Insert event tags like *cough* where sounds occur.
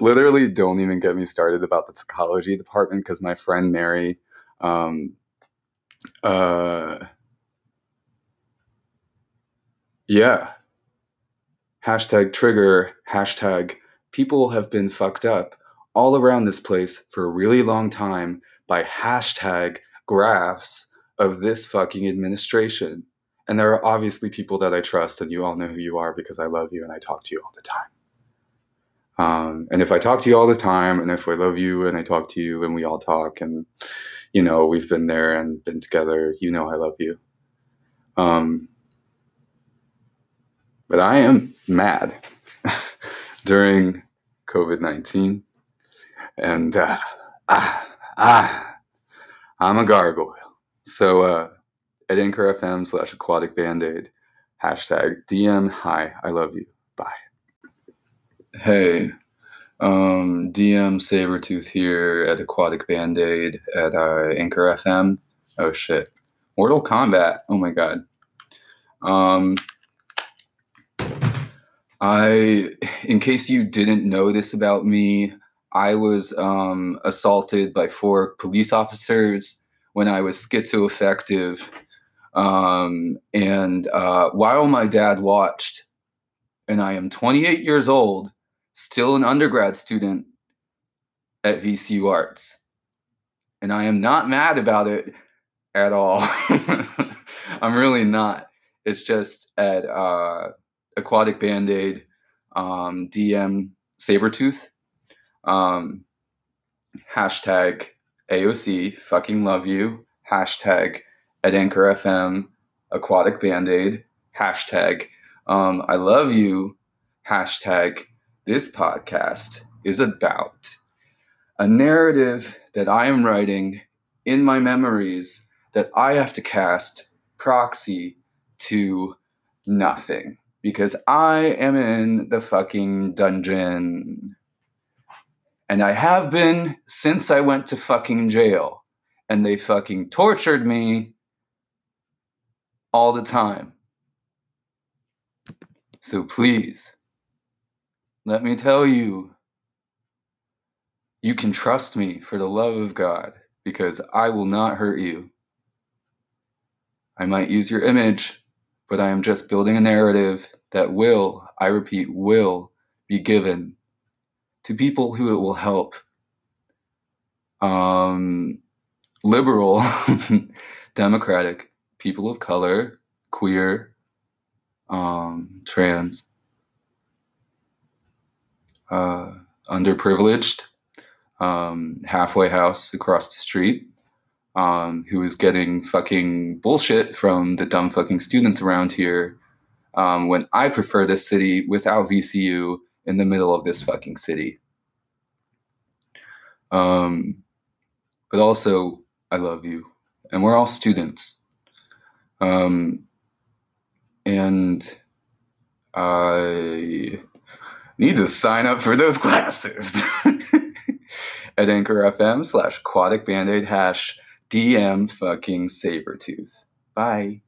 Literally, don't even get me started about the psychology department because my friend Mary, um, uh, yeah. Hashtag trigger, hashtag people have been fucked up all around this place for a really long time by hashtag graphs of this fucking administration. And there are obviously people that I trust, and you all know who you are because I love you and I talk to you all the time. Um, and if I talk to you all the time, and if I love you and I talk to you and we all talk, and you know we've been there and been together, you know I love you. Um, but I am mad *laughs* during COVID nineteen, and uh, ah ah, I'm a gargoyle. So uh, at Anchor FM slash Aquatic Band Aid, hashtag DM Hi I love you. Bye. Hey, um, DM Sabretooth here at Aquatic Band Aid at uh, Anchor FM. Oh shit. Mortal Kombat. Oh my god. Um, I, in case you didn't know this about me, I was um, assaulted by four police officers when I was schizoaffective. Um, and uh, while my dad watched, and I am 28 years old, still an undergrad student at VCU Arts. And I am not mad about it at all. *laughs* I'm really not. It's just at uh, Aquatic Band Aid, um, DM Sabretooth, um, hashtag AOC, fucking love you, hashtag at Anchor FM, Aquatic Band Aid, hashtag um, I love you, hashtag this podcast is about a narrative that I am writing in my memories that I have to cast proxy to nothing because I am in the fucking dungeon. And I have been since I went to fucking jail. And they fucking tortured me all the time. So please, let me tell you, you can trust me for the love of God because I will not hurt you. I might use your image, but I am just building a narrative that will, I repeat, will be given to people who it will help. Um, liberal, *laughs* democratic, people of color, queer, um, trans, uh, underprivileged, um, halfway house across the street, um, who is getting fucking bullshit from the dumb fucking students around here um, when I prefer this city without VCU in the middle of this fucking city. Um, but also, I love you, and we're all students. Um, and I need to sign up for those *laughs* classes *laughs* at Anchor FM slash aquatic band aid hash DM fucking Sabretooth. Bye.